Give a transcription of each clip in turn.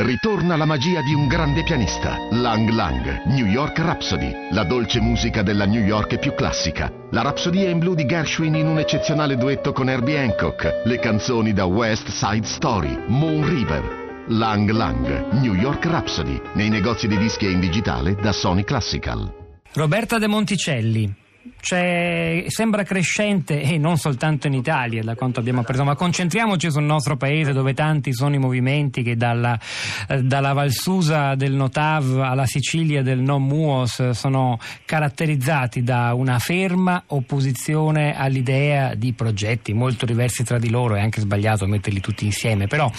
Ritorna la magia di un grande pianista, Lang Lang, New York Rhapsody, la dolce musica della New York più classica. La Rapsodia in blu di Gershwin in un eccezionale duetto con Herbie Hancock, le canzoni da West Side Story, Moon River. Lang Lang, New York Rhapsody, nei negozi di dischi e in digitale da Sony Classical. Roberta De Monticelli sembra crescente e non soltanto in Italia, da quanto abbiamo appreso, ma concentriamoci sul nostro paese dove tanti sono i movimenti che dalla, eh, dalla Valsusa del Notav alla Sicilia del Non Muos sono caratterizzati da una ferma opposizione all'idea di progetti molto diversi tra di loro, è anche sbagliato metterli tutti insieme, però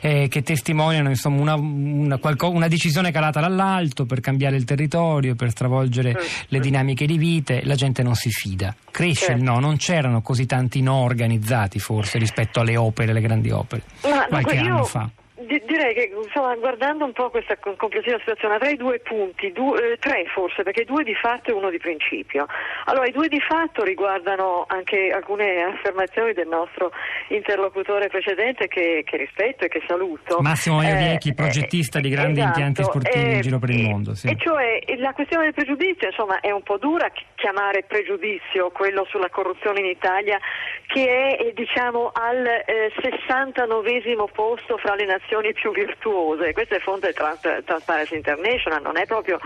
eh, che testimoniano insomma, una, una, una decisione calata dall'alto per cambiare il territorio, per stravolgere le dinamiche di vite, la gente non si fida. Cresce certo. il no, non c'erano così tanti no organizzati forse rispetto alle opere, alle grandi opere, Ma, qualche anno fa direi che insomma, guardando un po' questa complessiva situazione avrei due punti, due, eh, tre forse, perché due di fatto e uno di principio. Allora, i due di fatto riguardano anche alcune affermazioni del nostro interlocutore precedente che, che rispetto e che saluto. Massimo Ioviechi, eh, progettista eh, di grandi esatto, impianti sportivi in giro per il mondo. Sì. E cioè la questione del pregiudizio, insomma, è un po' dura chiamare pregiudizio quello sulla corruzione in Italia che è eh, diciamo al 69 eh, posto fra le nazioni nazioni più virtuose. Questa è fonte Trans- Transparency International, non è proprio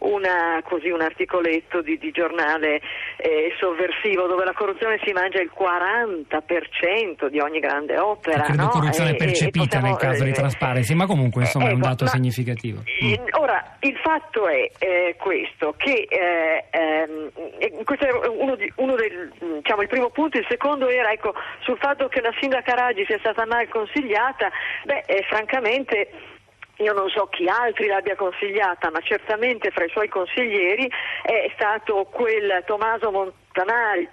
una, così, un articoletto di, di giornale eh, sovversivo dove la corruzione si mangia il 40% di ogni grande opera. Credo no? corruzione percepita possiamo, nel caso di eh, Transparency, ma comunque insomma, eh, è un dato ma, significativo. Mm. Ora, il fatto è eh, questo, che eh, ehm, questo è uno, di, uno del, diciamo, il primo punto, il secondo era ecco, sul fatto che la sindaca Raggi sia stata mal consigliata, beh, eh, francamente io non so chi altri l'abbia consigliata, ma certamente fra i suoi consiglieri è stato quel Tommaso Montanari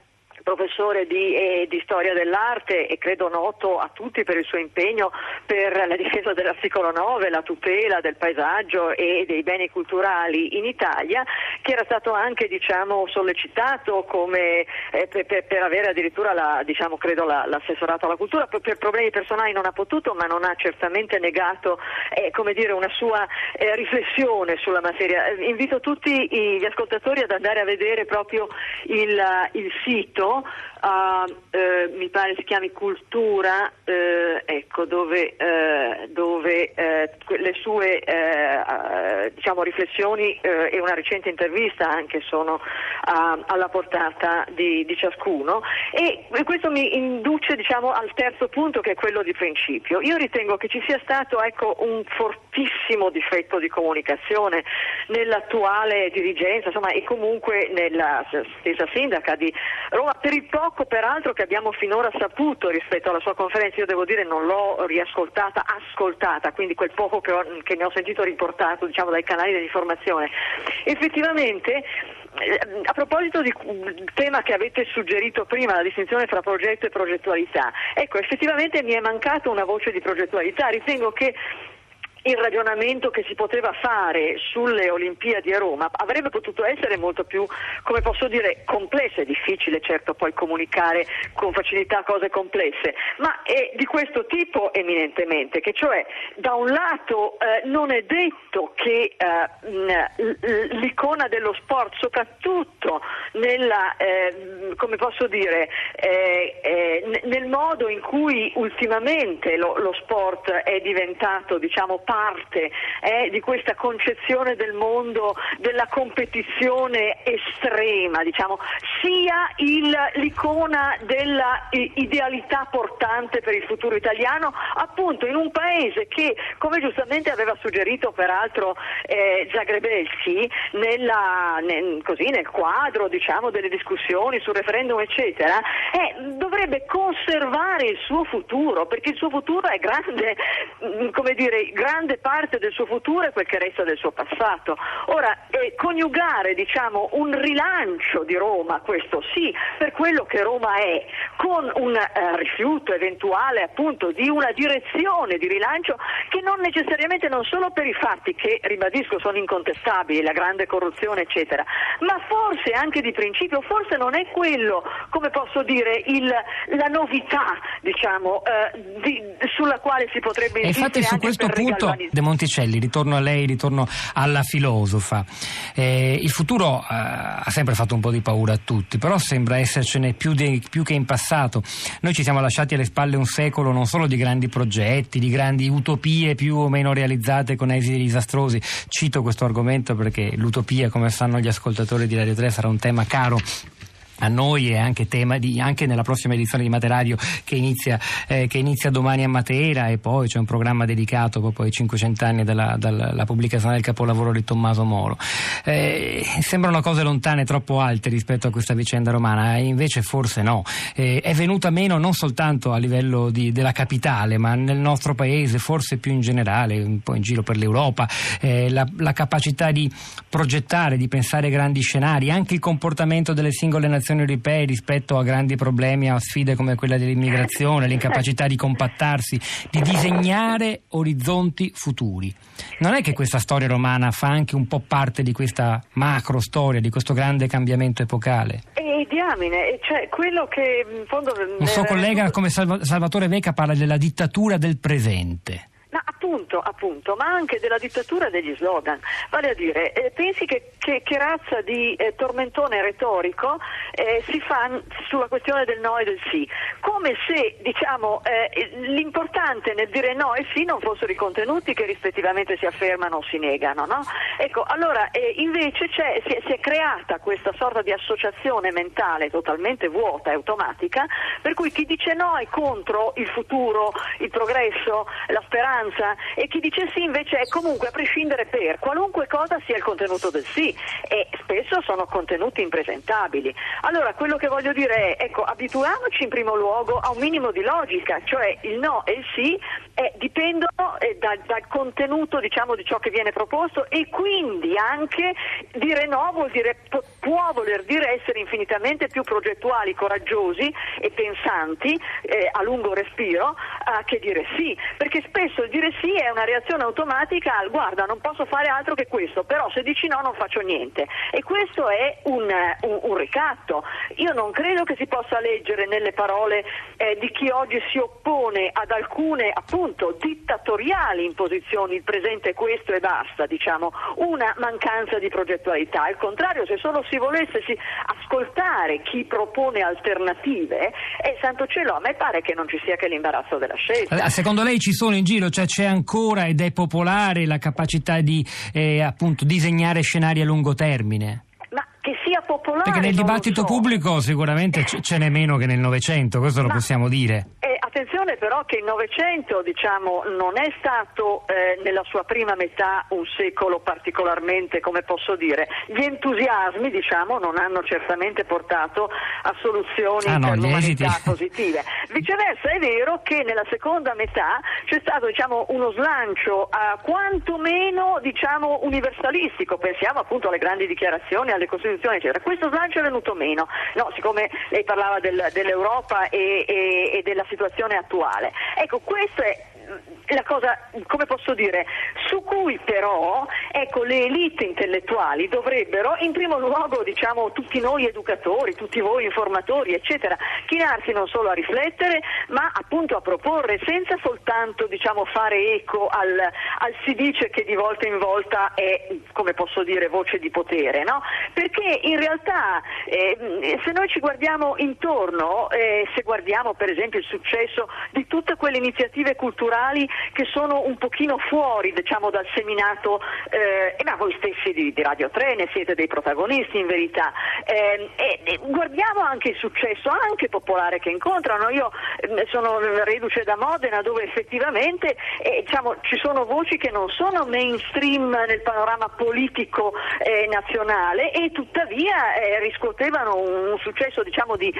professore di, eh, di, storia dell'arte e credo noto a tutti per il suo impegno per la difesa dell'articolo 9, la tutela del paesaggio e dei beni culturali in Italia, che era stato anche diciamo, sollecitato come, eh, per, per, avere addirittura la, diciamo, credo la, l'assessorato alla cultura, per, per, problemi personali non ha potuto, ma non ha certamente negato eh, dire, una sua eh, riflessione sulla materia. Invito tutti gli ascoltatori ad andare a vedere proprio il, il sito eh, mi pare si chiami Cultura, eh, ecco, dove, eh, dove eh, le sue eh, diciamo, riflessioni eh, e una recente intervista anche sono alla portata di, di, ciascuno e questo mi induce diciamo, al terzo punto che è quello di principio. Io ritengo che ci sia stato ecco, un fortissimo difetto di comunicazione nell'attuale dirigenza insomma, e comunque nella stessa sindaca di Roma per il poco peraltro che abbiamo finora saputo rispetto alla sua conferenza, io devo dire non l'ho riascoltata, ascoltata, quindi quel poco che, ho, che ne ho sentito riportato diciamo, dai canali dell'informazione, effettivamente eh, a proposito del tema che avete suggerito prima, la distinzione tra progetto e progettualità, ecco effettivamente mi è mancata una voce di progettualità, ritengo che il ragionamento che si poteva fare sulle Olimpiadi a Roma avrebbe potuto essere molto più, come posso dire, complesso, è difficile certo poi comunicare con facilità cose complesse, ma è di questo tipo eminentemente, che cioè da un lato eh, non è detto che eh, l'icona dello sport, soprattutto nella, eh, come posso dire, eh, eh, nel modo in cui ultimamente lo, lo sport è diventato diciamo, parte parte eh, di questa concezione del mondo della competizione estrema, diciamo, sia il, l'icona dell'idealità portante per il futuro italiano, appunto in un paese che, come giustamente aveva suggerito peraltro eh, Zagrebelski, nella, nel, così, nel quadro diciamo, delle discussioni sul referendum, eccetera, eh, dovrebbe conservare il suo futuro, perché il suo futuro è grande, mm, come dire, grande parte del suo futuro e quel che resta del suo passato. Ora, eh, coniugare diciamo, un rilancio di Roma, questo sì, per quello che Roma è, con un eh, rifiuto eventuale appunto di una direzione di rilancio che non necessariamente non solo per i fatti che, ribadisco, sono incontestabili, la grande corruzione eccetera, ma forse anche di principio, forse non è quello, come posso dire, il, la novità diciamo, eh, di, sulla quale si potrebbe insistere. infatti su questo punto De Monticelli, ritorno a lei, ritorno alla filosofa. Eh, il futuro eh, ha sempre fatto un po' di paura a tutti, però sembra essercene più, de, più, che in passato. Noi ci siamo lasciati alle spalle un secolo non solo di grandi progetti, di grandi utopie più o meno realizzate con esiti disastrosi. Cito questo argomento perché l'utopia, come sanno gli ascoltatori di Radio 3, sarà un tema caro a noi e anche, tema di, anche nella prossima edizione di Materadio che inizia, eh, che inizia, domani a Matera e poi c'è un programma dedicato proprio ai 500 anni della, della pubblicazione del capolavoro di Tommaso Moro. Eh, sembrano cose lontane, troppo alte rispetto a questa vicenda romana, e invece forse no. Eh, è venuta meno non soltanto a livello di, della capitale, ma nel nostro paese, forse più in generale, un po' in giro per l'Europa, eh, la, la capacità di progettare, di pensare grandi scenari, anche il comportamento delle singole nazioni nazioni europee rispetto a grandi problemi, a sfide come quella dell'immigrazione, l'incapacità di compattarsi, di disegnare orizzonti futuri. Non è che questa storia romana fa anche un po' parte di questa macro storia, di questo grande cambiamento epocale? E diamine, cioè quello che in fondo... Un suo collega come Salvatore Veca parla della dittatura del presente. Appunto, appunto, ma anche della dittatura degli slogan. Vale a dire, eh, pensi che, che, che, razza di eh, tormentone retorico eh, si fa sulla questione del no e del sì? Come se, diciamo, eh, l'importante nel dire no e sì non fossero i contenuti che rispettivamente si affermano o si negano, no? Ecco, allora, eh, invece si è, si, è, creata questa sorta di associazione mentale totalmente vuota e automatica, per cui chi dice no è contro il futuro, il progresso, la speranza, e chi dice sì invece è comunque a prescindere per qualunque cosa sia il contenuto del sì. E spesso sono contenuti impresentabili. Allora quello che voglio dire è ecco, abituiamoci in primo luogo a un minimo di logica, cioè il no e il sì eh, dipendono eh, da, dal contenuto diciamo, di ciò che viene proposto e quindi anche dire no vuol dire, può voler dire essere infinitamente più progettuali, coraggiosi e pensanti eh, a lungo respiro che dire sì, perché spesso il dire sì è una reazione automatica al guarda non posso fare altro che questo, però se dici no non faccio niente e questo è un, un, un ricatto. Io non credo che si possa leggere nelle parole eh, di chi oggi si oppone ad alcune appunto dittatoriali imposizioni, il presente è questo e basta, diciamo, una mancanza di progettualità. Al contrario, se solo si volesse si ascoltare chi propone alternative, eh, santo cielo, a me pare che non ci sia che l'imbarazzo della scelta. Secondo lei ci sono in giro, cioè c'è ancora ed è popolare la capacità di eh, appunto disegnare scenari a lungo termine? Popolare. Perché nel dibattito so. pubblico sicuramente ce n'è meno che nel Novecento, questo Ma, lo possiamo dire. Eh, attenzione però che il Novecento diciamo, non è stato eh, nella sua prima metà un secolo particolarmente, come posso dire, gli entusiasmi diciamo, non hanno certamente portato a soluzioni ah, no, per l'umanità positive. Viceversa è vero che nella seconda metà c'è stato diciamo, uno slancio a quantomeno diciamo, universalistico, pensiamo appunto alle grandi dichiarazioni, alle costituzioni eccetera. Questo slancio è venuto meno, no, siccome lei parlava del, dell'Europa e, e, e della situazione attuale. Ecco, questo è la cosa, come posso dire, su cui però ecco, le elite intellettuali dovrebbero, in primo luogo diciamo, tutti noi educatori, tutti voi informatori, eccetera, chinarsi non solo a riflettere, ma appunto a proporre, senza soltanto diciamo, fare eco al, al, si dice che di volta in volta è, come posso dire, voce di potere, no? Perché in realtà eh, se noi ci guardiamo intorno, eh, se guardiamo per esempio il successo di tutte quelle iniziative culturali che sono un pochino fuori diciamo, dal seminato, eh, ma voi stessi di, di, Radio 3 ne siete dei protagonisti in verità. Eh, e, guardiamo anche il successo anche popolare che incontrano. Io eh, sono reduce da Modena dove effettivamente eh, diciamo, ci sono voci che non sono mainstream nel panorama politico eh, nazionale e tuttavia eh, riscuotevano un, un successo diciamo, di,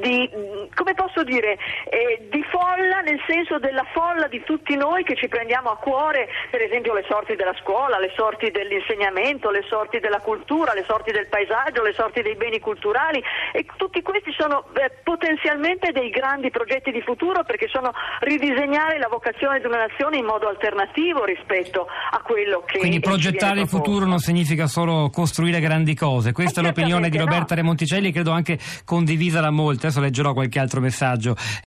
di, come posso dire, di folla nel senso della folla di tutti noi che ci prendiamo a cuore per esempio le sorti della scuola, le sorti dell'insegnamento, le sorti della cultura, le sorti del paesaggio, le sorti dei beni culturali e tutti questi sono eh, potenzialmente dei grandi progetti di futuro perché sono ridisegnare la vocazione di una nazione in modo alternativo rispetto a quello che Quindi progettare il futuro non significa solo costruire grandi cose. Questa è l'opinione di Roberta no. Remonticelli, credo anche condivisa da molti. Adesso leggerò qualche altro messaggio.